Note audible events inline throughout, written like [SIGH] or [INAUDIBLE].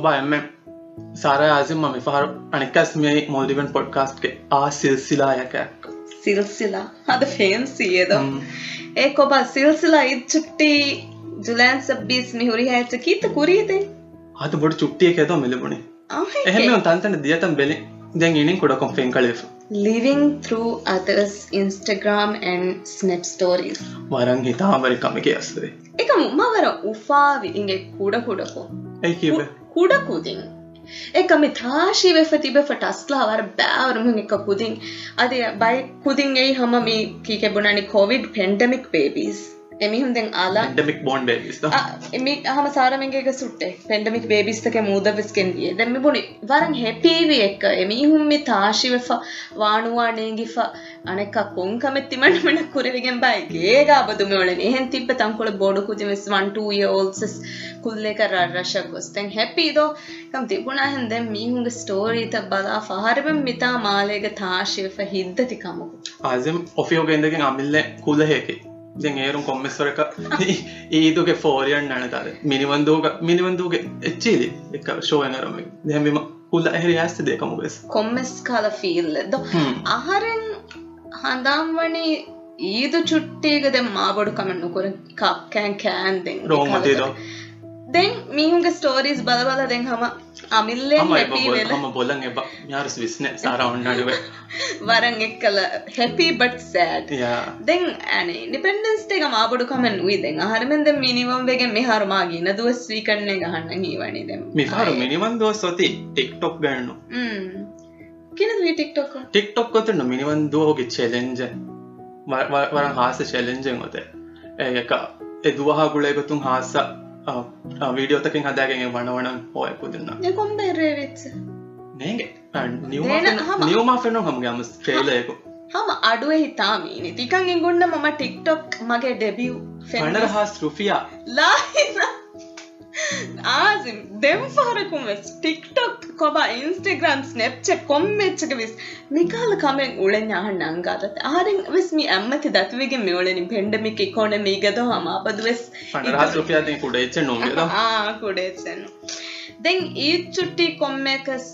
ඔබයම සාරයාසිම මිහර අනිකස්මයි මෝල්ඩිවන් podcast ආ සිල්සිලා යකක්. සිල්සිලා? අද ෆේන්සියේදම් ඒ ඔබ සිල්සිලා ඉච්චුට්ටි ජුලෑන් සබ්බීස් මිහුරිහයච්ච කීත කුරීදේ අද බොඩ චුට්ටියක ඇතෝ මිලබුණේ. එහෙම තන්තන දියතම් බෙලි. දැන් ඉනින් කොඩකොම් ෆෙන් කලේ living through others Instagram and Snap stories. වරන් හිතාමරි කමිකේ අස්සේ එක මවර උපාවි ඉගේ කුඩ කුඩකෝ. ඒ කියබේ කුඩ කුදින්. එක මි තාශී වෙෆ තිබෙ ටස්ලා වර බෑවරමුන් එක කුදින්. අද බයි කුදින් එයි හම මේ කීකෙබුණනි කොවිඩ් පෙන්ඩමික් බේබීස් එමිහුන් දෙෙන් ආලා ඩමික් බොන්ඩ එමි හම සාරමගේ සුටේ පෙන්ඩමික් බේබිස්තක මුද විස්කෙන්දිය දැම බොනි වරන් හැපීවි එක්ක එමිහුම්මි තාශිවෙෆ වානුවානේගිෆ අනෙක් කොංකමැත්තිමටමන කුරවිගෙන් බයි. ඒගා බදුම වලන එහෙන් තිබ තංකොල බොඩු කුතිමස් වන්ටූය ඕල්සස් කුල්ලෙ කර රශක් ගොස්තැන් හැපීදෝ කම් තිබුණාහන්ද මීහුන්ගේ ස්ටෝරීත බලා පහරබම් මිතා මාලේග තාශිවෙෆ හිද්ධතිකමකු ආසම් ඔෆියෝගෙන්දගෙන් අමිල්ල කුලහයකි දැන් ඒරුම් කොම්මස්වරක ඒදුගේ ෆෝරියන් නනතර මිනිවන්දූග මිනිවන්දූගේ එච්චීලි එක [LAUGHS] ශෝයනරම දැමිම කුල්ල ඇහරි ඇස්ත දෙකමුගෙස් කොම්මස් කාල ෆිල්ලද අහරෙන් හඳම්වනි ඊදු චුට්ටේගද මාබොඩු කමන්න නොකර කක්කෑන් කෑන් දෙෙන් රෝමතිදෝ දැන් මීහුන්ගේ ස්ටෝරීස් බලබල දෙන් හම අමිල්ලෙන් හැපී වෙල ම බොලන් එබ යාරුස් විස්න සාරවන්නඩුව [LAUGHS] වරන් එක් කල හැපි බට් සෑඩ් දෙන් ඇන ඉනිපෙන්ඩන්ස් එක මාබොඩු කමෙන් වී දෙන්. අහරමෙන්ද මිනිවම් වගේ මෙහරමාගේ නදුව ස්වී කරන්නේ ගහන්න හීවනි දෙම මිහාරු මිනිවන් දුව සොති ටික්ටොක් ගන්නු. ටික්ටොක් ටික්ටොක් කොතන්න මිනිවන් දුවෝගේ චෙලෙන්ජ වරන් හාස චෙලෙන්ජෙන් ඔත. ඒ එක එදුවහා ගුලේගොතුන් හාස වීඩියෝතකින් හදාගෙන වනවන හෝය පුදන්න කොම්බෙරේවෙච්ච නේගේ නියමා ෆෙනෝ හම. ගම ්‍රේලයකු හම අඩුව හිතාමීනි තිකන් ගුන්න මම ටික්ටොක් මගේ ඩෙබිය් ෆෙනර හස් රුෆියා ලාහින්න ආසිම් දෙම් පහරකුම වෙස් ටික්ටොක් කොබ ඉන්ස්ටග්‍රම් ස්නෙප්ච කොම්මච්චක විස්. මිකාල කමෙන් උලෙන් අහන්න අංගාතත්. ආරෙන් වෙස් මි ඇම්මති දතුවගේ මෙවලනින් පෙන්ඩමික කොන මීගද හම අපද වෙස්. පනරහස් රුපියාති කුඩේච්ච නොගද කුඩේච්චන්න දෙන් ඊත් චුට්ටි කොම්මකස්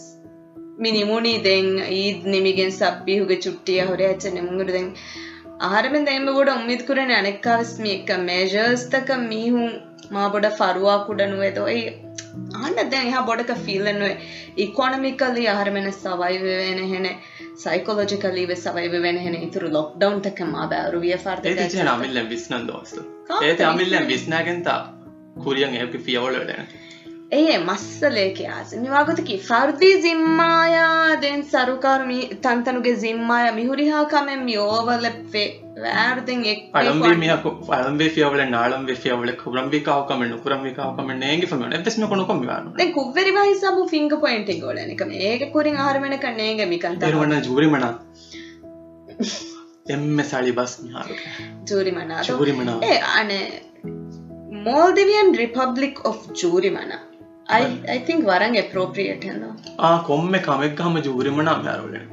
මිනිමුණි දෙන් ඊත් නිමිගෙන් සබ්බිහුගේ චුට්ටිය හොර ඇච්ච නෙමුගුරු දෙන්. ආහරමෙන් දැම ගොඩ උම්මිත් කරන අනෙක්කාවස්මි එක මේජර්ස්තක මීහුන් මා බොඩ ෆරුවා කුඩනුවේදෝ ඒ අන්න දැන් එහා බොඩක ෆිල්ලනුවේ ඉකොනමිකලි අහරමෙන සවයිවෙන හෙන සයිකෝලජිකලීව සවයිවෙන හෙන. ඉතුරු ලොක්්ඩවන්ටක මා බෑරු විය ෆර්ද ඒ අමිල්ලෙන් විස්නන් දෝස්තු ඒත අමිල්ලෙන් විස්නාගෙන්තා කුරියන් එහකි ෆියවලඩන ඒ මස්සලේක ආස මිවාගතකි ෆර්දි සිම්මායාදෙන් සරුකාරු තන්තනුගේ සිම්මාය මිහුරිහා කමෙන් මියෝවලප්වේ වැෑරුදෙන් එක් අළම්බේ මියක අළම්බේ ෆියවල නාළම් ෆියවල කුරම්බිකාව කමෙන් කුරම්බිකාව කමෙන් නේගේ ෆමන එපස්න කොන කොම් ගන්න දැන් කුව්වෙරි වහිසබු ෆිංග පොයින්ට් එක ගෝලන එක මේක කුරින් ආහාරමෙන කන්නේගේ මිකන්ත එරුවන ජූරි මනා එම්ම සලි බස් මිහාරු ජූරි මනා ජූරි මනා ඒ අනේ Maldivian Republic think වරන් හෙනවා. ආ කොම්මෙ කමෙක් ගහම ජූරිමනා යාරුලෙන්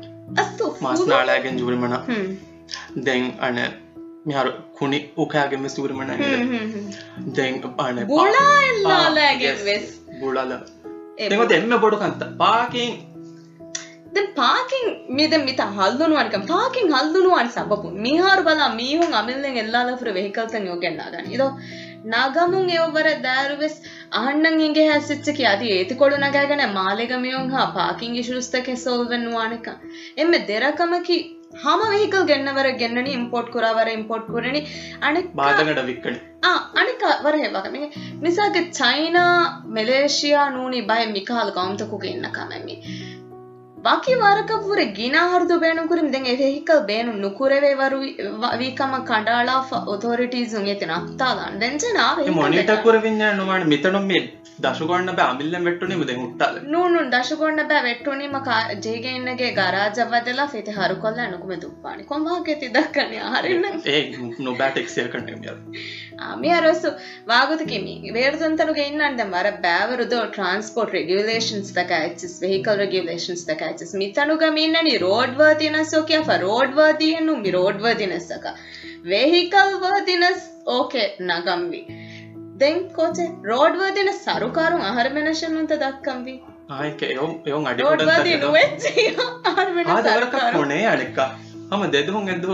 අස්සු මස්නාලාගෙන් ජූරිමනා දැන් අන මෙහර කුණි උකයාගෙම සූරිමන දැන් අන වෙස්. බුලල. එම දෙන්න බොඩු කන්ත පාකින්. පාකින් මිද මිත හල්දුනුවන්ක පාකින් හල්දුනුවන් සබපු. මිහාරු බලා මීහුන් අමිල්ලෙන් එල්ලාලපුර වෙහිකල්තන් යෝගෙන්න්නාගන්න ඉදෝ නගමුන් එවවර දෑරුවෙස් අහන්නන් ඉගේ හැසිච්චකි. අති ඒතිකොළු නගෑගන මාලෙගමියුන් හා පාකින් ඉශුස්තක සොල්වෙන්වානක එම දෙරකමකි හම වෙහිකල් ගෙන්න්නවර ගෙන්න්නන ඉම්පෝට් කරවර ඉම්පෝට් කරන. අනෙක් බාධකට වික්කන. අනික වර හෙවකම නිසාගේ චයිනා මෙලේෂයා නූනි බය මිකාල් ගෞම්තකුක ඉන්න කමැමි ಬಾಕಿ ವಾರಕವ್ವರ ಗಿನಾಹರ್ದು ಬೇಣು ಕುರಿಂ ದೆಂಗ್ ಎಹಿಕಲ್ ಬೇಣು ನುಕುರೆವೆ ವರು ವೀಕಮ ಕಂಡಾಳಾ ಅಥಾರಿಟೀಸ್ ಉಂಗೆತಿನ ಅತ್ತಾದ ದೆಂಚನ ಆವೆ ಮೊನಿಟರ್ ಕುರವಿನ್ಯ ನುಮಾಣ ಮಿತನೊಂ ಮೆ ದಶಗೊಂಡ ಬೆ ಅಮಿಲ್ಲೆಂ ವೆಟ್ಟುನಿ ಮುದೆ ಹುಟ್ಟಾಲ ನೂನು ದಶಗೊಂಡ ಬೆ ವೆಟ್ಟುನಿ ಮಕ ಜೇಗೆ ಇನ್ನಗೆ ಗರಾಜ ವದೆಲ ಫೆತೆ ಹರು ಕೊಲ್ಲ ಅನುಕುಮೆ ದುಪ್ಪಾಣಿ ಕೊಂಬಾಕೆ ತಿದಕ್ಕನಿ ಆರಿನ ಏ ನು ಬ್ಯಾಟೆಕ್ಸ್ ಯಾಕಂಡೆ ಮಿಯರ್ ಆಮಿ ಅರಸು ವಾಗುತಕಿ ಮಿ ವೇರ್ದಂತನುಗೆ ಇನ್ನಂದೆ ಮರ ಬ್ಯಾವರುದು ಟ್ರಾನ್ಸ್ಪೋರ್ಟ್ ರೆಗ್ಯುಲೇಷನ್ಸ್ ತಕ ಎಚ್ಎಸ್ ವೆಹಿಕಲ್ ರೆಗ್ಯುಲೇಷನ್ಸ್ ತಕ ಆಯ್ತು ಸ್ಮಿತನುಗ ಮೀನಣಿ ರೋಡ್ ವರ್ದಿನಸ್ ಓಕೆ ಅಫ ರೋಡ್ ವರ್ದಿಯನ್ನು ಮಿ ರೋಡ್ ವರ್ದಿನಸ್ ಅಕ ವೆಹಿಕಲ್ ವರ್ದಿನಸ್ ಓಕೆ ನಗಂವಿ ದೆನ್ ಕೋಚೆ ರೋಡ್ ವರ್ದಿನ ಸರುಕಾರು ಆಹಾರ ಮೆನಶನ್ನು ಅಂತ ದಕ್ಕಂವಿ ಆಯ್ಕೆ ಯೋಂ ಅಡಿ ರೋಡ್ ವರ್ದಿನ ವೆಚ್ಚಿ ಆಹಾರ ಮೆನಶನ್ನು ಅದರಕ ಕೊನೆ ಅಳಿಕ ಹಮ ದೆದು ಹಂಗೆದ್ದು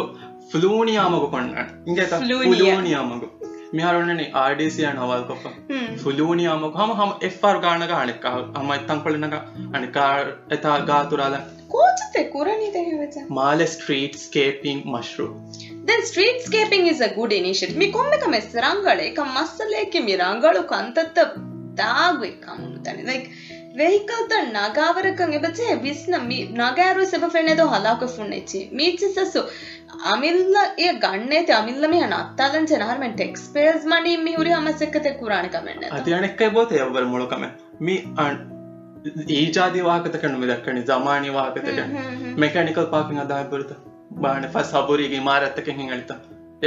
ಫ್ಲೂನಿಯಾಮಗು ಕೊಣ್ಣ ಇಂಗೆ ಫ್ಲೂನಿಯಾಮಗು මිහරුන්නන ආඩසිය නවල් කොප ಹ್ಮ್ ෆලූනියාමක හම හම එෆර් ගානක අනික්ක හම එත්තන් කොලනක අනිකා එතා ගාතුරාල ಕೋಚತೆ ಕುರನಿ ತೆಗೆವಚ මාල street ස්කේපිං මශ්රු then street scaping is a good initiative me ಕೊಮ್ಮೆ ಕಮ್ಮೆ ರಂಗಳೆ come ಮಸ್ಸಲೇಕೆ ಮಿ ರಂಗಳು ಕಂತತ್ತ ದಾಗ್ವೆ ಕಮ್ಮುತ್ತಾನೆ ಲೈಕ್ ವೆಹಿಕಲ್ ತ ನಗಾವರಕಂ ಎಬಚೆ ವಿಸ್ನ ಮಿ ನಗಾರು ಸೆಬ ಫೆನೆದೋ ಹಲಾಕ ಫುಣ್ಣೆಚ್ಚಿ ಮೀಚಿ ಸಸ್ಸು අමිල්ල ඒ ගන්න අමිල්ලම යන අත්තාදන් සෙනහරම ටෙක්ස්පේස් මනින් මිහුරි හමසක්කතෙක් කුරාණ කමන්න අතියනෙක්ක බොත යවර මොලකම මේ අන් ඒ ජාතිවාකතකනු දක්කන සමානවාකතක මෙකැනිකල් පාකින් අදාපුරත බාන ෆස් සබරීගේ මාරත්තකින් හිඟලිත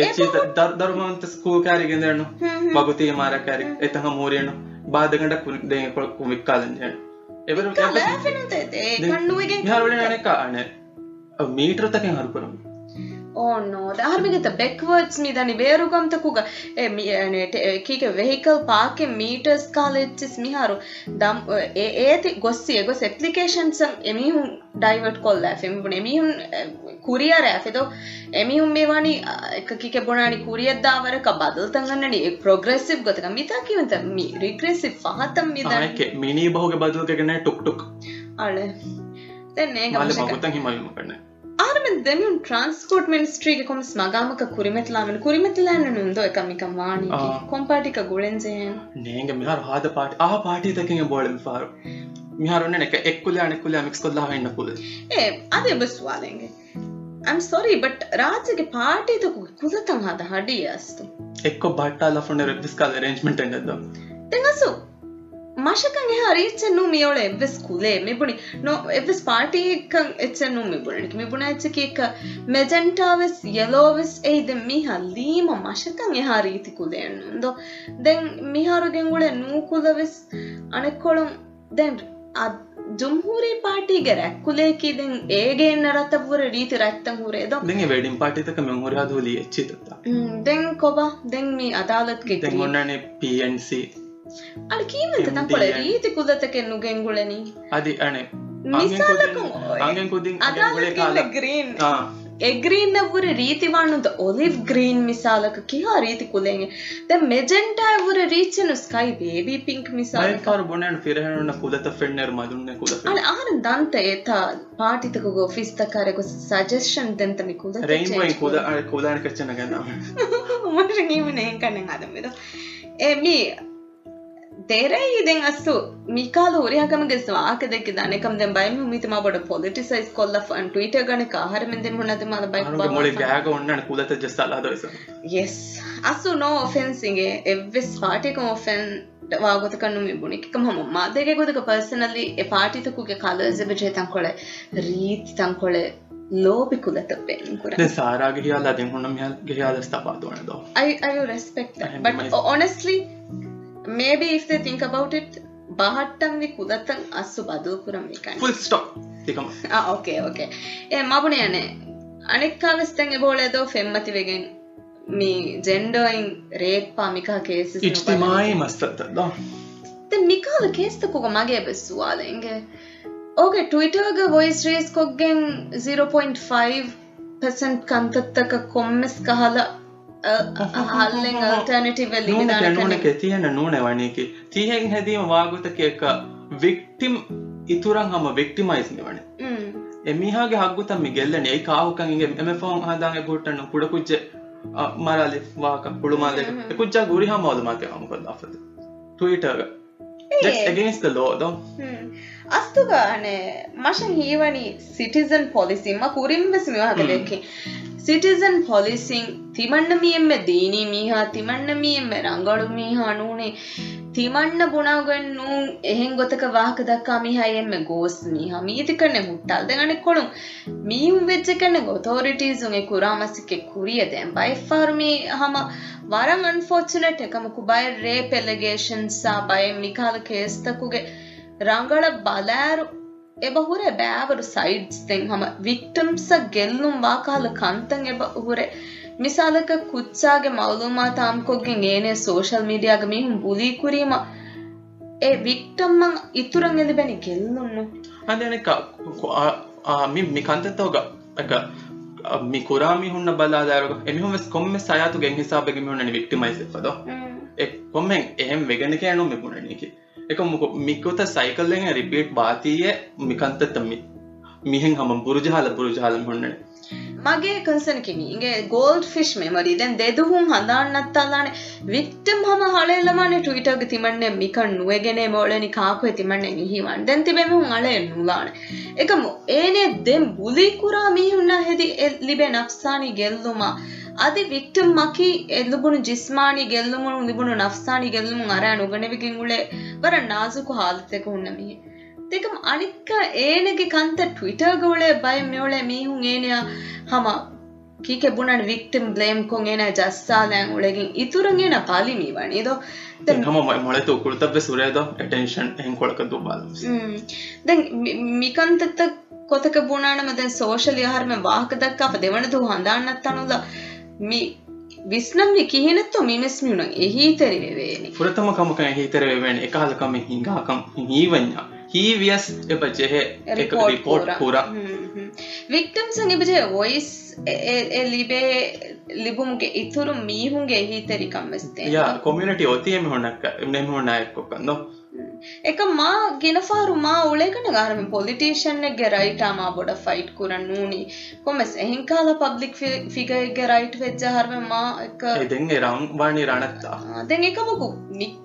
එචි දර්ධර්මන්ත ස්කූ කාරිගෙදරනු බගතේ මාරකාරි එතහ මූරයනු බාධකට කුදය කොක් කුමික්කාලජන එවර හරන නක අන. මීට්‍රතකින් හරුපරමු ඕනෝ ධර්මිගත බෙක්වර්ඩ්ස් මිදනි. බේරුගම්තකුග එකක වෙහිකල් පාකෙ මීටර්ස් කාලච්චිස් මිහාරු. දම් ඒති ගොස්සිය ගොස් එපලිකේෂන්සම් එමිහුන් ඩයිවට් කොල්ල ෙමිබුණ එමිහුන් කුරියර ඇෆෙදෝ එමිහුම් මේවානි එකකික බොනානි කුරියද්දාවරක බදල්තගන්නන ප්‍රග්‍රෙසිබ් ගොතක. මිතා කිවත රිග්‍රෙසි පහතම් මිද මිනී බහුග බදල්කගෙන ටොක්ටොක් අල. තැන්නේ ගත හිමල්ම කන දෙමින් ට්‍රන්ස්කෝට් මිනිස්ට්‍රීකකොම ස්මගාමක කුරිමතිලාමෙන කුරිමතිලන්න නුන්ද එකමික මානි කොම්පාටික ගුලෙන්ජයෙන් නේග මෙහර හාද පාට ආ පාටිතකින් බෝලම් පාරු. මිහරුන්න එක එක්කුල අනෙකුල මික්ස් කොල්ලා වෙන්න පුල ඒ අද බස්වාලෙන්ගේ I'm sorry but රාජගේ පාටිතකු කුදතම් හද හඩිය අස්තු. එක්ක බට්ටා ලෆුන්න රෙබ්ස් කල් රෙන්ජ්මෙන්ට් එන්නද? දෙනසු ಮಶಕಂ ಹರಿ ಇಚ್ಚನ್ ನೂ ಮಿಯೋಳ ಎವ್ವೆಸ್ ಕುಲೆ ಮಿಬುಣಿ ನೋ ಎವ್ವೆಸ್ ಪಾರ್ಟಿ ಕಂ ಎಚ್ಚನ್ ನೂ ಮಿಬುಣಿ ಮಿಬುಣ ಎಚ್ಚಕಿ ಕ ಮೆಜೆಂಟಾವೆಸ್ ಯೆಲೋವೆಸ್ ಏ ದೆನ್ ಮಿಹ ಲೀಮ ಮಶಕಂ ಎಹ ರೀತಿ ಕುಲೆ ಅನ್ನೊಂದು ದೆನ್ ಮಿಹಾರು ಗೆಂಗುಳೆ ನೂ ಕುಲವೆಸ್ ಅಣೆಕೊಳಂ ದೆನ್ ಅದ್ ಜುಮ್ಹೂರಿ ಪಾರ್ಟಿಗೆ ರೆಕ್ಕುಲೇಕಿ ದೆನ್ ಏಗೆ ನರತ ಪೂರ ರೀತಿ ರಕ್ತಂ ಹೂರೆ ದೊ ದೆನ್ ವೆಡ್ಡಿಂಗ್ ಪಾರ್ಟಿ ತಕ ಮೆಮೊರಿ ಅದು ಲಿ ಎಚ್ಚಿತ ದೆನ್ ಕೊಬ ದೆನ್ ಮಿ ಅದಾಲತ್ ಗೆ ದೆನ್ ಮೊನ್ನನೆ ಪಿ ಎನ್ ಸಿ අඩ කීමතකම් කොල රීති කුදත කෙන්නු ගෙංගුලනි. අදි අනේ මිසාලකුම් අදාල ග්‍රීන් එග්‍රීන්න පුර රීතිවන්නුද ඔලිව් ග්‍රීන් මිසාලක. කියා රීති කුලෙන්ගේ ද මෙජෙන්ටයි පුර රීචනු ස්කයි බේබී පිංක් මිසාලකාර බොනන් ෆිරහනුන කුලත ෆෙන්න්නර් මදුන්න කුල ආර දන්ත ඒතා පාටිතක ගෝ ෆිස්තකාරෙකු සජෂන් දෙන්තමි කුද රයි කුද කුදාන කච්චන ගන්න මට නීමනය කනෙන් අදමද එමී තේරයි ඉදෙන් අස්තු මිකාල රියකමගේ ස්වාකදක දනකම්ද බයිම මිතම බොඩ පොලිටිසයිස් කොල්ල න් ටීට ගන හරමද හොනද ම බයි ගෑක ඔන්න කුලත ජෙස්සල්ලාද යෙස් අස්සු නෝ ඔෆෙන්න්සිගේ එවෙස් පාටිකම ඔෆෙන් වාගත කන්නු මිබුණ. එකක හම මාදගේ ගොදක පර්සනල්ලි එ පාටිතකුගේ කල ජබජේතන් කොළ රීත් තන් කොළ ලෝපි කුලත පෙන්කුර සාරාග හියාලා දෙ හොනම් ගහයාද ස්ථපාදවනද I අයු respect honestly maybe if they think about it, bahattan vi kudatan assu badu kuram mikan. Full stock තිකම Ah, okay, okay. Eh, mabune ane. අනෙක්කාවෙස් තැන් එබෝලේදෝ ෆෙම්මති වෙගෙන් මේ ජෙන්ඩෝයින් රේප්පා මිකා කේසිස් ඉච්තිමායි මස්තත්තද මිකාල කේස්තකුග මගේ බෙස්සවාලෙන්ගේ ඕගේ ටවිටර්ග වොයිස් රේස් කොක්ගෙන් 0.5 කන්තත්තක කොම්මෙස් කහල හල්ලෙන් අල්ටර්නටිව නූන ලිවිධාන කැනුනක තියන නූන වනයකි තිහෙන් හැදීම වාගුතක එක වික්ටිම් ඉතුරන් හම වික්ටිමයිස්න වන. එමිහාගේ හක්ගුතම ගෙල්ලන. ඒ කාහුකන්ගේ එම ෆෝන් හදාගේ ගොට්ටන්න පුඩ කුච්ච මරලි වාක පුළුමාදක කුච්චා ගුරි හමවද මතය හමකොද අපද ටීටර්ග against the law though. අස්තුගානේ මශන් හීවනි සිටිසන් පොලිසිම ಸಿಟಿಸನ್ ಪಾಲಿಸಿಂಗ್ ತಿಮಣ್ಣಮಿ ಎಮ್ಮೆ ದೀನಿ ಮೀಹ ತಿಮಣ್ಣಮಿ ಎಮ್ಮೆ ರಂಗಳು ಮೀಹ ನೂಣೆ ತಿಮಣ್ಣ ಬುಣಾಗನ್ ನೂ ಎಹೆನ್ ಗೊತಕ ವಾಹಕ ದಕ್ಕಾ ಮೀಹ ಎಮ್ಮೆ ಗೋಸ್ ಮೀಹ ಮೀತಿ ಕಣ್ಣೆ ಹುಟ್ಟಾಲ್ ದೆಗಣೆ ಕೊಳು ಮೀಹು ವೆಜ್ಜ ಕಣ್ಣೆ ಅಥಾರಿಟೀಸ್ ಉಂಗೆ ಕುರಾಮಸಿಕ್ಕೆ ಕುರಿಯದೆ ಬೈಫಾರ್ ಮೀ ಹಮ ವರಂ ಅನ್ಫಾರ್ಚುನೇಟ್ ಕಮಕು ಬೈ ರೇಪ್ ಎಲಿಗೇಷನ್ಸ್ ಬೈ ಮಿಕಾಲ ಕೇಸ್ತಕುಗೆ ರಂಗಳ ಬಲಾರು ಎಬ ಹುರೆ ಬ್ಯಾವರು ಸೈಡ್ಸ್ ತೆಂಗ್ ಹಮ ವಿಕ್ಟಿಮ್ಸ್ ಗೆಲ್ಲುಂ ವಾಕಾಲ ಕಂತಂ ಎಬ ಹುರೆ ಮಿಸಾಲಕ ಕುಚ್ಚಾಗೆ ಮೌಲೂಮಾತ ಆಮ್ಕೊಗ್ಗೆನ್ ಏನೇ ಸೋಷಲ್ ಮೀಡಿಯಾಗ ಮೀಹುಂ ಬುಲಿ ಕುರೀಮ ಎ ವಿಕ್ಟಮ್ ಮಂ ಇತುರಂ ಎಲಿಬೆನಿ ಗೆಲ್ಲುನ್ನು ಅಂದೆನೆ ಮಿ ಮಿ ಕಂತತ್ತೋಗ ಅಕ ಮಿ ಕುರಾಮಿ ಹುಣ್ಣ ಬಲಾದಾರಗ ಎಮಿಹುಂ ವೆಸ್ ಕೊಮ್ಮೆ ಸಯಾತು ಗೆನ್ ಹಿಸಾಬೆಗೆ ಮಿಹುಣ್ಣನಿ ವಿಕ್ಟಿಮೈಸ್ ಎಫದೋ ಎ ಕೊಮ್ಮೆನ್ ಎಹೆಂ ವೆಗನಿಕೆ ಅಣು ಮಿ ಹುಣ್ಣನಿಕಿ එක මොක මික්කොත සයිකල්ලෙන් රිපීට් බාතිය මිකන්තත්තමි මිහෙන් හම බුරුජහල බුරුජහලම් හොන්නන මගේ කන්සනකිමි ඉගේ ගෝල්ඩ් ෆිෂ් මෙමරි දැන් දෙදුහුන් හඳන්නත්තල්ලාන වික්ටම් හම හලෙල්ලමාන ටවිටග තිමන්නේ මිකන් නුවගෙන මෝලනි කාපු තිමන්නේ මිහිවන් දැන් තිබෙමුන් අලය නුලාන. එකම ඒනේ දෙම් බුලිකුරා මිහුන්න හෙදි ලිබේ නක්සානි ගෙල්ලුමා. ಅದಿ ವಿಕ್ಟಿಮ್ ಮಕಿ ಎಲ್ದುಬುನು ಜಿಸ್ಮಾನಿ ಗೆಲ್ಲುಮುನು ಉದಿಬುನು ನಫ್ಸಾನಿ ಗೆಲ್ಲುಮುನ್ ಅರಾ ನುಗಣೆವಿಕಿನ್ ಉಳೆ ವರ ನಾಜುಕು ಹಾಲತೆಕು ಉನ್ನಮಿಯೆ ತೆಕಂ ಅನಿಕ್ಕ ಏನೆಗೆ ಕಂತ ಟ್ವಿಟರ್ ಗೋಳೆ ಬಯ ಮಿಯೋಳೆ ಮೀಹುನ್ ಏನೆಯ ಹಮ ಕೀಕೆ ಬುಣನ್ ವಿಕ್ಟಿಮ್ ಬ್ಲೇಮ್ ಕೊಂ ಏನ ಜಸ್ಸಾಲೆನ್ ಉಳೆಗಿನ್ ಇತುರನ್ ಏನ ಪಾಲಿ ಮೀವಾಣಿ ಇದು ಮಿಕಂತತ್ತ ಕೊತಕ ಬುಣಾಣ ಮತ್ತೆ ಸೋಷಲ್ ಯಾರ ಮೆ ವಾಹಕ ದಕ್ಕ ದೇವಣದು ಹಂದಾಣ್ಣತ್ತಾನುಲ್ಲ විස්නම් කිහිනත්තු මිමස්මිුණ එහිතරවේනි පුරතම කමකන හිතරවෙන එකහලකම හිංගාකම් හීවඥා හීවියස් එපජෙහෙ රිපෝට් පුර. වික්ටම් සංගිබජේ වොයිස් ලිබේ ලිබුම්ගේ ඉතුරු මීහුන්ගේ හිතරිකම් වෙස්තේ යා කොමියනිටි ඔතියම හොනක් නෙම හොනායක්කොක්කන්නො එක මා ගෙනෆාරු මා උලේකන ගාරම පොලිටීෂන්ගේ රයිටා මා බොඩ ෆයිට් කරන්න නූනි. කොමස් එහින් කාල පබ්ලික් ෆිගගේ රයිට් වෙච්ච හරම මා එක දෙන්ගේ රවුන් වානි රණත්තා. දෙන් එකමකු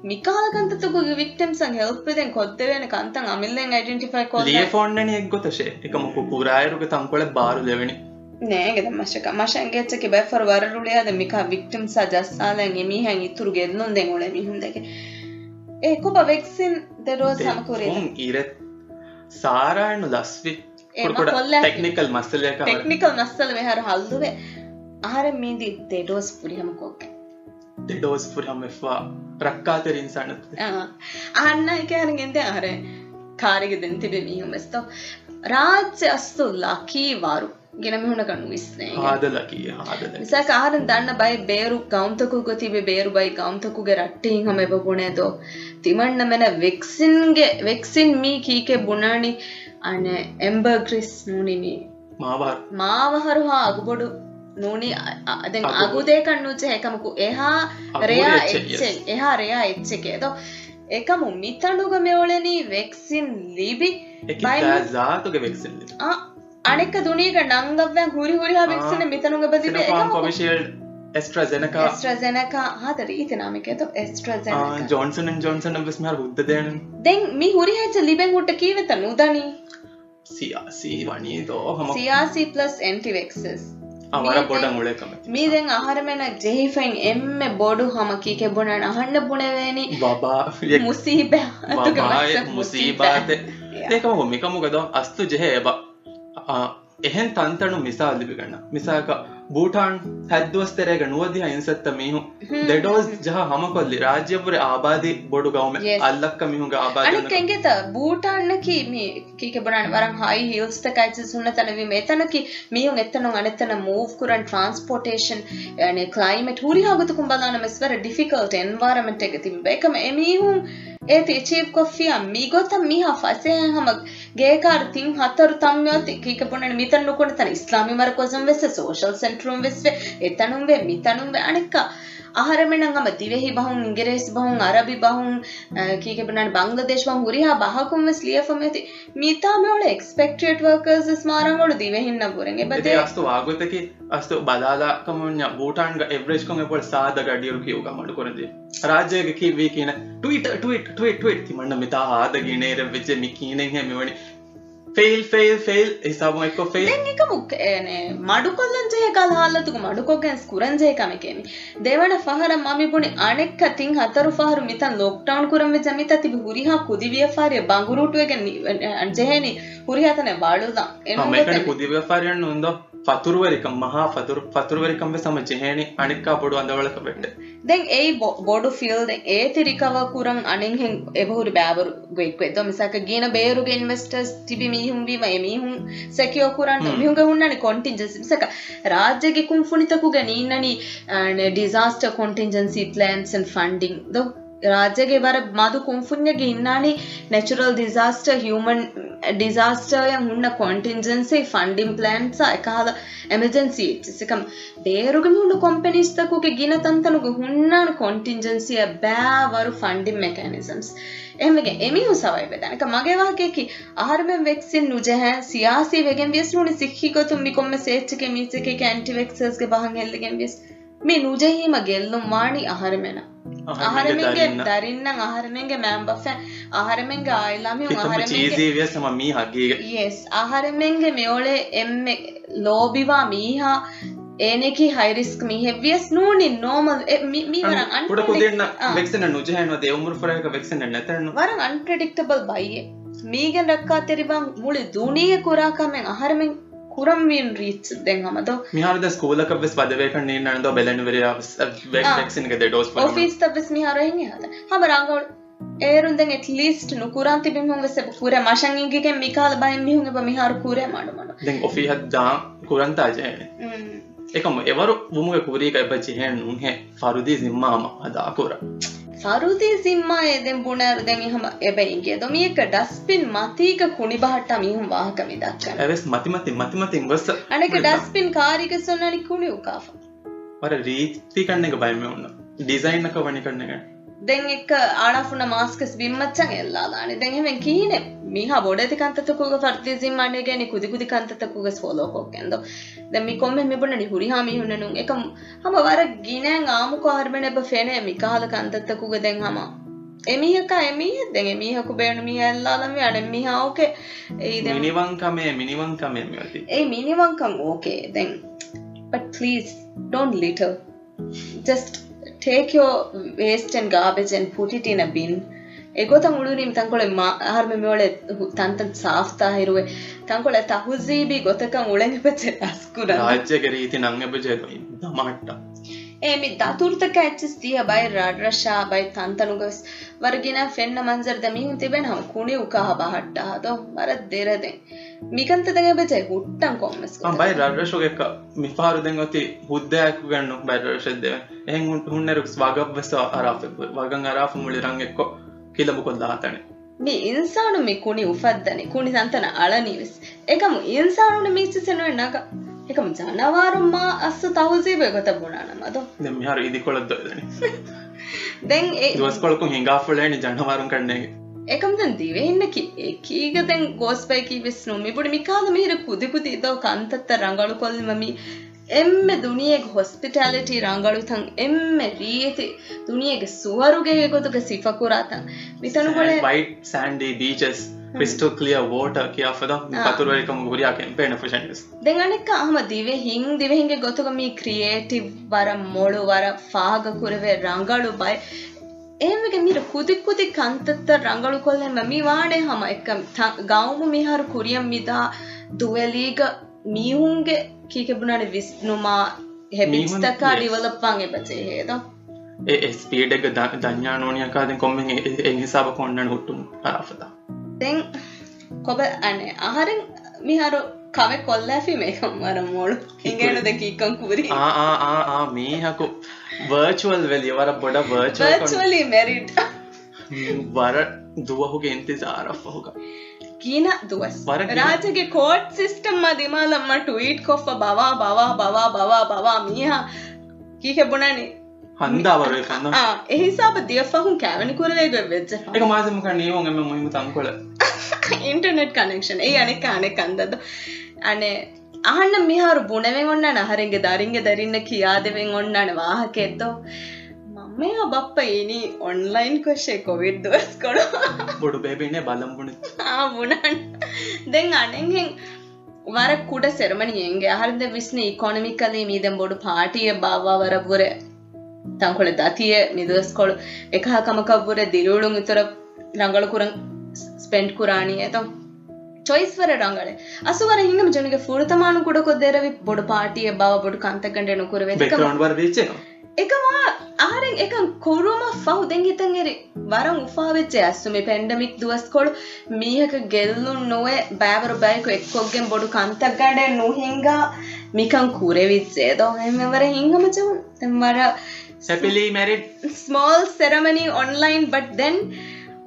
මිකාලකන්තතුකුගේ වික්ටම්සන් හෙල්පදෙන් කොද්දවෙන කන්තන් අමිල්ලෙන් යිඩෙන්ටිෆයි කො ෆෝන්නන එක්ගොතශේ එකමකු පුරායරුග තංකොල බාරු දෙවනි. නෑගෙද මශක මශන්ගෙච්චක බැෆර වරරුලයාද මිකා වික්ටම් සා ජස්සාලන් එමිහැන් ඉතුරු ගෙල්ලොන් දෙන් ඔල මිහුන්දගේ ඒක බවෙක්සින් දරෝ සමකරේ ඉර සාරායනු දස්වි ටෙක්නිකල් මස්සල ටෙක්නිකල් නස්සල හර හල්දුවේ ආර මීදී දෙඩෝස් පුරිහම කෝක. දෙඩෝස් පුරහම එවා රක්කාතරින් සනත්. අන්න එකහරගෙන්ද ආර කාරගෙ දෙන් තිබේ මීහුමස්තෝ රාජ්‍ය අස්තු ලකීවාරු ගෙනමිහුණකනු විස්නේ ආදලකී ආදල සකාරන් දන්න බයි බේරු ගෞන්තකුග තිබේ බේරු බයි ගෞන්තකුගේ රට්ටීන් හම එබපුුණේදෝ තිමන්න මෙන වෙක්සින්ගේ වෙක්සින් මී කීකෙ බුණානි අනේ එම්බර්ග්‍රිස් නූනිමි මාවර මාවහරු හා අගුබොඩු නූනි අදෙන් අගුදේ කන්නුච්ච හැකමකු. එහා රයා එහා රයා එච්චකේ තො එකමු මිතඩුග මෙවලනී vaccine ලිබි. දාතුගේ vaccine ලිබි. Vaccine Libby by ಜಾತುಗೆ vaccine Libby අනෙක දුනීක නංගව්වැන් හුරි හුරිහා වෙක්සන මෙතනුග බදිබ කොමිශල් ಎಸ್ಟ್ರಾಜೆನಕಾ ಎಸ್ಟ್ರಾಜೆನಕಾ ಹಾದರಿ ಈತ ನಾಮಿಕೆತು ಎಸ್ಟ್ರಾಜೆನಕಾ Johnson and Johnson Abbas Mar ಹುದ್ದದೇನ then ಮಿ ಹುರಿ ಹೆಚ ಲಿಬೆನ್ ಹುಟ್ಟ ಕೀವೆತ ನುದನಿ ಸಿಯಾಸಿ ವಣಿದೋ ಹಮ ಸಿಯಾಸಿ ಪ್ಲಸ್ ಆಂಟಿವೆಕ್ಸಸ್ ಅವರ ಬೊಡಂ ಉಳೆ ಕಮತಿ ಮೀ ದೆನ್ ಆಹಾರಮೆನ ಜೆಹಿಫೈನ್ ಎಮ್ಮೆ ಬೊಡು ಹಮ ಕೀಕೆ ಬುಣನ ಹಣ್ಣ ಬುಣವೇನಿ ಬಾಬಾ ಮುಸೀಬೆ ಬಾಬಾ ಮುಸೀಬಾತೆ ದೇಕಮ ಮಿಕಮುಗದೋ ಅಸ್ತು ಜೆಹೆ ಬಾ එහෙන් තන්තනු මිසා ලිබිගන්න මිසාක බූටාන් හැද්දුවස්තරේග නුවදිහ ඉන්සත්ත මිහු දෙඩෝස් ජහ හමකොල්ලි රාජ්‍යපුර ආබාධී බොඩු ගවම අල්ලක්ක මිහුග ආබාධනකෙත බූටාන්නකි මේ කීක බරන් වරන් හයි හිල්ස්ට කයිච සුන්න තනවි මෙතනකි මිහුන් එත්තනු අනෙතන මූව් කුරන් ට්‍රන්ස්පෝටේෂන් න ක්ලයිමට හුරිහාගතුකුම් බලාන මෙස්වර ඩිෆිකල්ට එන්වාරමට එක තිබ එකම එමිහුන් ඒති චීප් කොෆිය මීගොත මිහා ෆසයන් හමක් ගේකාර තින් හතරු තම්යෝති කීකපොනන මිතන් නුකොන තන ඉස්ලාමි මරකොසම් වෙස්ස සෝෂල් සෙන්ටරුම් වෙස්වේ එතනුම් වේ මිතනුම් වේ අනෙක්කා ಆಹಾರಮೆನಂಗ ಮ ದಿವೆಹಿ ಬಹುಂ ಇಂಗ್ರೇಸ್ ಬಹುಂ ಅರಬಿ ಬಹುಂ ಕೀಕೆ ಬನಾನ ಬಾಂಗ್ಲಾದೇಶ್ ಬಹುಂ ಹುರಿಹಾ ಬಹಕುಂ ವೆಸ್ ಲಿಯಫಮೆತಿ ಮೀತಾ ಮೇವಳ ಎಕ್ಸ್ಪೆಕ್ಟೆಡ್ ವರ್ಕರ್ಸ್ ಸ್ಮಾರಂಗೋಳು ದಿವೆಹಿನ್ ನಬುರೆಂಗೆ ಬತೆ ಅಸ್ತು ಆಗುತ್ತಕಿ ಅಸ್ತು ಬದಾಲ ಕಮುನ್ಯ ಬೂಟಾನ್ ಗ ಎವರೇಜ್ ಕೊಂಗೆ ಪೊಳ ಸಾದ ಗಡಿಯರು ಕಿಯುಗ ಮಾಡ್ಕೊರದಿ රාජයක කිවේ කියන ටටටටටටති මන්න මෙතා ආදගෙනේර වෙච්ච මිකීනෙන් හැමිවනි ෆෙල් ෆෙල් ෆෙල් එසාමයික ෆෙල් එක මුක් ඒන මඩු කොල්ලන්ජය කල්හල්ලතුක මඩුකෝකැන්ස් කුරන්ජයකමකෙමි දෙවන පහර මමිපුුණි අනෙක් තින් හතර පහර මිතන් ලොක්ටවන් කරම ජමිත තිබ හුරිහා කුදිවියපාරය බංගුරුටුවගෙන ජයනි හුරිහතන බාඩුදා එ කුදිව්‍යපාරයන් නොන්දෝ ಫತುರ್ವರಿಕಂ ಮಹಾ ಫತುರ್ ಫತುರ್ವರಿಕಂ ಸಮ ಜೆಹೇಣಿ ಅಣಿಕ್ಕ ಬೊಡು ಅಂದವಳಕ ಬೆಟ್ಟೆ. ದೆನ್ ಏಯ್ ಬೊಡು ಫೀಲ್ ದೆನ್ ಏ ತಿರಿಕವ ಕುರಂ ಅಣಿಂಗ್ ಹೆಂಗ್ ಎಬಹುದು ಬ್ಯಾವರು ಗೆಕ್ವೆ ತೋ ಮಿಸಾಕ ಗೀನ ಬೇರುಗೆ ಇನ್ವೆಸ್ಟರ್ಸ್ ತಿಬಿ ಮೀಹುಂ ಬಿ ಮೈ ಮೀಹುಂ ಸೆಕ್ಯೋ ಕುರಂ ಮಿಹುಂಗ ಹುಣ್ಣಾನಿ ಕಾಂಟಿಂಜೆನ್ಸಿ ಮಿಸಾಕ ರಾಜ್ಯಗೆ ಕುಂ ಫುಣಿತಕುಗ ನೀನನಿ disaster contingency plans and funding the. රාජ්‍යගේ බර මදු කුම්ෆුන්යගේ ඉන්නානි නැචුරල් ඩිසාස්ටර් හියමන් ඩිසාස්ටර්යන් හුන්න කොන්ටින්ජන්සි ෆන්ඩිම් ප්ලන්සා එකහල එමජන්සී සිකම් බේරුගම හුණු කොම්පනිස්තකුගේ ගින තන්තනුගේ හුන්නාන කොන්ටින්ජන්සිය බෑවරු ෆන්ඩිම් මෙකනිසම්ස් එමගේ එමිහු සවයි වෙදනක මගේවාගේකි ආර්මෙන් වෙක්සින් නුජහැ සියාසී වගෙන් වියස්රුණනි සික්හි ගොතුම් මිකොම්ම සේච්චක මිසක ඇන්ටිවෙක්සස්ගේ බහන් හෙල්ලගෙන් විෙස් මේ නුජහීම ගෙල්ලුම් වාණි ආහාරමෙන ආහාරමෙන්ගේ දරින්නම් ආහාරමෙන්ගේ මෑම්බෆ ආහාරමෙන්ගේ ආයිලාමි ආහාරමෙන්ගේ සම මී හගේ yes. ආහාරමෙන්ගේ මෙෝලේ එම්මෙ ලෝබිවා මීහා ඒනෙකි හයිරිස්ක් මිහෙවියස් නූනි නෝමල් මීවරන් අන්ට කුදන්න වෙක්සන නුජහන දෙවමුර ෆරයක වෙක්සන නැතරන්න වරන් අන්ප්‍රඩික්ටබල් බයිය. මීගෙන් රක්කා තෙරිබං මුළි දුනීය කුරාකමෙන් අහරමෙන් කුරම්වීන් රීච් දෙංගමද මිහාරද ස්කූලක වෙස් වදවේකන්නේ නන්ද බැලනිවරයා වැක්සිනක දඩෝස් ෆිස් වෙස් මිහාරහි හද හම රංගෝ ඒරුන්දෙන් එට ලිස්ට නුකුරන් තිබිම වෙස පුර මශංගිගේ මිකාල බයින් මිහුඟ මිහාර කුරය මඩුමන දෙ ඔෆිහත් දා කුරන්තාජයන එකම එවරු උමුග කුරීක එබචිහෙන් උන්හ ෆරුදී සිම්මාම අදාකුර කුර ಫರುದಿ ಸಿಂಹ ಎದೆಂ ಬುಣರು ದೆಂ ಇಹಮ ಎಬೆಯಿಂಗೆ ದೊಮಿಯಕ ಡಸ್ಟ್ಬಿನ್ ಮತೀಗ ಕುಣಿ ಬಹಟ್ಟ ಮೀಹುಂ ವಾಹಕ ಮಿದಕ್ಕನ ಎವೆಸ್ ಮತಿ ಮತಿ ಮತಿ ಮತಿ ಇಂಗೊಸ್ಸ ಅಣಕ ಡಸ್ಟ್ಬಿನ್ ಕಾರಿಗೆ ಸೊನ್ನನಿ ಕುಣಿ ಉಕಾಫ ವರ ರೀತಿ ಕಣ್ಣೆಗ ಬಯಮೆ ಉನ್ನ ಡಿಸೈನ್ ನಕ ವಣಿ ಕಣ್ಣೆಗ දැන් එක්ක ආඩාෆුන මාස්කස් බිම්මච්චන් එල්ලාලානි දැන්. එහෙම කීනේ? මීහා බොඩති කන්තතකුග ෆර්තිසිම් මානේ ගෑනි කුදි කුදි කන්තතකුග ෆෝලෝ කොක්කෙන්ද දැන් මි කොම්මෙ මෙබුණනි හුරිහා මීහුන්නනුන් එක හම වර ගිනෑන් ආමුකෝ හර්බෙන එබ ෆෙනේ මිකාල කන්තතකුග දැන් හම. එමිහක එමිහ? දැන් එමිහකු බේන මිහ එල්ලාලම අඩ මිහා ඕකේ. ඒ මිනිවංකමේ මිනිවංකමේ ඒ මිනිවංකම් ඕකේ. දැන් but please don't litter. just take your waste and garbage and put it in a bin ಎಗೋತ ಮುಳುನಿಮ್ ತಂಕೊಳೆ ಮಾ ಆಹಾರ ಮೇವಳೆ ತಂತನ್ ಸಾಫ್ತಾ ಇರುವೆ ತಂಕೊಳೆ ತಹುಜೀಬಿ ಗೊತಕ ಉಳೆಂಗೆ ಬಚ್ಚೆ ಅಸ್ಕುರ ರಾಜ್ಯಗೆ ರೀತಿ ನಂಗೆ ಬಜೆ ದಮಾಟ ಏಮಿ ದತುರ್ತಕ ಎಚ್ಚಸ್ ದಿಯ ಬೈ ರಡ್ರಶಾ ಬೈ ತಂತನುಗಸ್ ವರ್ಗಿನ ಫೆನ್ನ ಮಂಜರ್ ದ ಮೀಹು ತಿಬೆನ್ ಹಂ ಕುಣಿ ಉಕಾಹ ಬಹಟ್ಟ ಅದೋ ವರ ದೇರದೆ මිකන්තදගේ බෙචයි හුට්ටන් කොමස් බයි රඩශෝක මිපාරුදගති හුද්දයක් ගන්න බැඩරශදව එහ උට හුන්නෙරුක් වගබ්වස අරාප වගන් අරාප මුලි රංගෙක්කො කියලබකොල් දාතනේ මේ ඉන්සානු මේ කුණි උපද්දන. කුණි සන්තන අලනීවිස් එකම ඉන්සානුන මිස්ටිසෙනුවෙන් නක එකම ජනවාරුම්මා අස්ස තවසීබය ගොත බුණානමද දෙමහර ඉදි කොළත් දොයදන [LAUGHS] දැන් ඒ දස්කොලකු හිඟාෆලන ජනවාරුම් කරන්නේගේ ದೋಸ್ಕೊಳಕು ಹಿಂಗಾಫುಳೇನಿ ಜನವಾರುಂ ಕಣ್ಣೆಗೆ එකම දැන් දිවෙන්නකි ඒකීග දැන් ගෝස්පයි කිවිස් නුමිබුඩි මිකාල මිහිර කුදි කුදි දෝ කන්තත්ත රංගලු කොල්මමි ಎಮ್ಮೆ ದುನಿಯೆಗೆ ಹೊಸ್ಪಿಟಾಲಿಟಿ ರಂಗಳುತಂ ಎಮ್ಮೆ ರೀತಿ ದುನಿಯೆಗೆ ಸುವರುಗೆ ಗೊತ್ತುಗೆ ಸಿಫಕುರಾತಂ ಮಿತನುಗೊಳೆ white sandy beaches crystal clear water kiya fada paturwari kam guriya campaign efficiencies denganeka ahma dive hing dive hinge gotuga mi creative wara molu wara faaga kurave rangalu bay ඒමක මීර කුදි කුදි කන්තත්ත රංගලු කොල්ලෙම මි වාඩේ හම එක ගවුමු මිහරු කුරියම් මිදා දුවලීග මීහුන්ගේ කීකබුණට විස්නුමා හැමිස්තකා ඩිවලප්පන් එබචේ හේද? ඒ ස්පීඩ එක දඥානෝනියකාද කොම්මෙන් එනිසාාව කොන්නන හුට්ටුම් අරාපතා තැන් කොබ අනේ අහරෙන් මිහරු කවෙ කොල්ලැෆි මේකම් වර මෝඩු හිගේනු දෙකීකම් කුරි ආ මේහකු වර්චුවල් वर्चुअल वेल ये वाला बड़ा वर्चुअल वर्चुअली मैरिड වර දුවහුගේ ඉන්තිසාරක් පහුක කියන දුවස් රාජගේ කෝට් සිිස්ටම් අදිමාලම්මට ටීට් කොප්ප බවා බවා බවා බවා බවා මියහා කීහෙබුණනේ හන්දාවර කන්න එහිසාබ දියෆහුන් කෑවනි කරලේග වෙච්ච එක මාසමක නියෝන් එම මුහිම තංකොල ඉන්ටර්නෙට් කනෙක්ෂන් ඒ අනෙක් අනෙක් අන්දද අනේ අහන්න මිහාරු බුණවෙන් ඔන්නන හරින්ගේ දරින්ගේ දරින්න කියාදෙවෙන් ඔන්නන වාහකෙත්තෝ මෙයා බප්ප ඉනි ඔන්ලයින් කොෂේ කොවිඩ් දවස් කොඩ බොඩු බේබින්නේ බලම්බුණ ආබුණන් දෙන් අනෙහෙන් වර කුඩ සෙරමනියෙන්ගේ අහරද විස්න ඉකොනමිකලේ මීදම් බොඩු පාටිය බාවා වරපුර තංකොළ දතිය මිදස්කොළු එකහකමකව්වර දිරුළුන් ඉතර රංගල කුරන් ස්පෙන්ට් කුරාණී ඇතම් චොයිස් වර ರಂಗಳೆ ಅಸುವರ ಹಿಂಗಮ ಜನಿಗೆ ಫುರ್ತಮಾನು ಕೂಡ ಕೊದ್ದೇರವಿ ಬೊಡು ಪಾಟಿಯ ಬಾವ ಬೊಡು ಕಂತಕಂಡೆ ನುಕುರವೆ බෙක්කරන්ඩ වර දීචනවා එකවා ආරෙන් එකන් කොරුම ෆව් දෙන් හිතන් එරි වරම් උපාවෙච්ච ඇස්සුමේ පැන්ඩමික් දුවස්කොළු මීහක ගෙල්ලුන් නොවේ බෑවරු බෑකු එක්කොක්ගෙන් බොඩු කන්තක් ගඩ නොහිංගා මිකන් කුරෙවිච්චේ දෝ එමවර හිංගමචවුන් තෙම්වර සැපිලි married small ceremony online but දැන්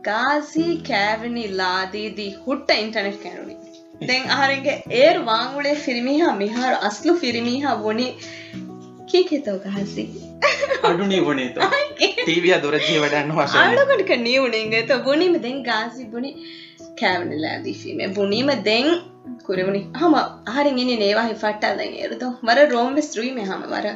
ගාසි කෑවනි ලාදීදී හුට්ට ඉන්ටනෙට් කැනුනි දැන් ආරෙන්ගේ ඒර් වාංගුලේ ෆිරිමිහා මිහාර අස්ලු ෆිරිමිහා වොනි කීකෙතව ගහසි අඩු නිවනේත ටීවිය දුරජී වඩන්න වශ ආඩකට නියුණෙන්ගත බොනීම දෙන් ගාසි බොනි කෑවනලාදීීම බුණීම දෙන් කුරවුණි හම ආරෙන් ඉනි නේවාහි ෆට්ටල්ලෙන් ඒරතු වර රෝම්ම ස්ත්‍රීම හම වර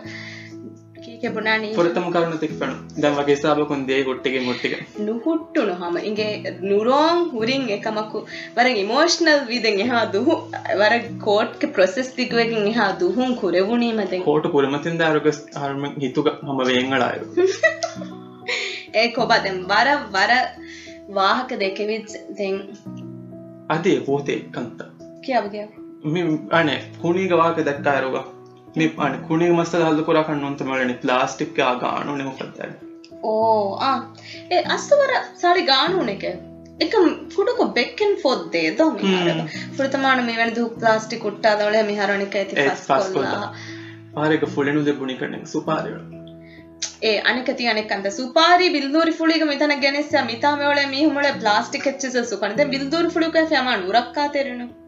කීකෙබුණානී පුරතම කරුණු තික්පනු දැන් වගේ සාබකුන් දේ ගොට්ටිගේ මොට්ටික නුහුට්ටුණු හම ඉගේ නුරෝන් හුරින් එකමක්කු වර ඉමෝෂ්නල් විදෙන් එහා දුහු වර කෝට්ක ප්‍රොසෙස් තිකුවකින් එහා දුහුන් කුරවුණීමතෙන් කෝට පුරමතින් දාරක හරම හිතුක හම වේංගලායු [LAUGHS] ඒ කොබදෙන් වර වර වාහක දෙකවිත් දෙන් අදේ පෝතේ කන්ත. කියාව කියාව. මේ අනේ කුණීග වාක දක්කාරුග මේ අන කුණේ මස්සල හල්ලකොලා කන්නුන්තමලන ප්ලාස්ටික් ගානු නෙමොකක්දන්න ඕ ඒ අස්තවර සාරි ගානුන එක. එක කුඩක බෙක්කෙන් ෆොද්දේ දොම ෘතමාන මේ වැනි දුක් ප්ලාස්ටි කුට්ටා දවල මිහරණක ඇති පස්කොල්ලා පාරක ෆුලනු දෙබුණි කරන සුපාරවා ඒ අනකති අනෙකන්ද සුපාරි බිල්දූරි ෆුලිග මෙතන ගෙනෙස්ස මිතාමවල මිහුමල ප්ලාස්ටික් එච්චස සුකනද බිල්දූරි ෆුලික ෆයමන් උරක්කා තෙරෙනවා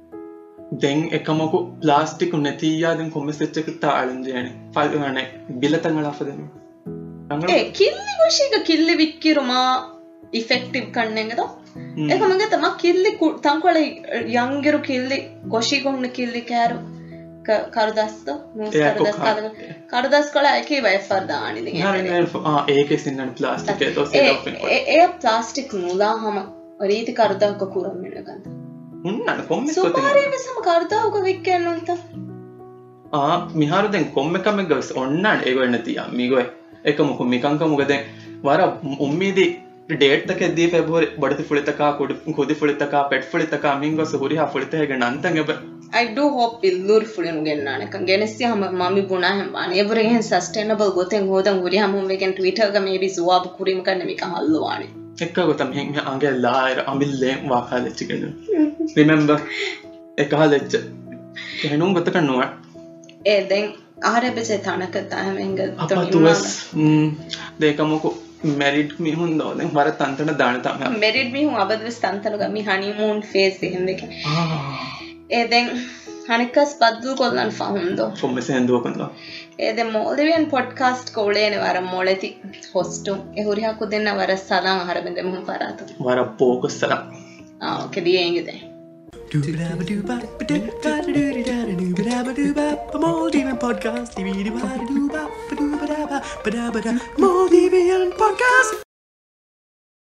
දෙන් එකමකු ප්ලාස්ටිකු නැතියාදෙන් කොමිසිච්චක තාලන්දයන පල්ගන බිලතඟලාපදම කිල්ලි වශයක කිල්ලි වික්කිරුමා ඉෆෙක්ටිව් කන්නගෙද එකමඟ තම කිල්ලි තංකොල යංගෙරු කිල්ලි ගොෂිගොන්න කිල්ලි කෑරු කරදස්ත කරදස් කොලා එකේ වයෆර්දානි ඒක සින්න ප්ලාස්ටික ඒ ප්ලාස්ටික් මුලා හම රීති කරදක්ක කුරම්මෙනගන්න උන්නට කොම්ම සුපාරයටසම කර්තාවක වික්කන්නන්ත ආ මිහාරදෙන් කොම්මකම ගවස් ඔන්නන් ඒගො නැතිය මිගොයි එක මුකු මිකංක මුගදැන් වර උම්මේදී ඩේට්ක දී පැබර බඩති ෆොලිතකා කොඩ කොදි ෆොලිතකා පෙට් ෆොලිතකා මින් ගොස හුරි ෆොලිතයග නන්තඟබ අඩ හොප ඉල්ලුර් ෆුලිනු ගෙන්න්නනක ගෙනස්ය හම මි ගුණහම අනේවරහෙන් සස්ටේනබල් ගොතෙන් හෝදන් හුරි හමුමගෙන් ටවිටග මේබි ස්වාබ කුරීම කරනමික හල්ලවානේ. එක්ක ගොතම හෙම අගේ ලායර අමිල්ලේ වාකාලච්චිකෙන රිමෙම්බ එක ලෙච්ච එහෙනුම් ගොතක නුව ಏ ದೆನ್ ಆರೆ ಬೆಸೆ ತಣಕ ತಾಹಂ ಹೆಂಗ අප තුවස් දේකමොකු මැරිඩ් මිහුන් දෝදෙන් වර තන්තන දානතම ಮೆರಿಡ್ ಮಿ ಹೂಂ ಅಬದ್ವೆಸ್ ತಂತನುಗ ಮಿ ಹನಿಮೂನ್ ಫೇಸ್ ಹೆಂ ವೆಗೆ ಏ ದೆನ್ ಹನಿಕಸ್ ಬದ್ದು ಕೊಲ್ಲನ್ ಫಹುಂದೋ කොම්මස හැදුවකඳ ಏದೆ ಮೋಲ್ದಿವಿಯನ್ ಪಾಡ್ಕಾಸ್ಟ್ ಕೋಳೇನೆ ವರ ಮೊಳೆತಿ ಹೊಸ್ಟು ಎ ಹುರಿ ಹಾಕು ದೆನ್ನ ವರ ಸಲಾಂ ಆಹಾರ ಬೆಂದೆ ಮುಹಂ ಪರಾತು වර පෝකොස්සර ಆ ಓಕೆ ದಿಯೆ ಹೆಂಗಿದೆ I'm all deviant podcast. I'm all deviant podcast.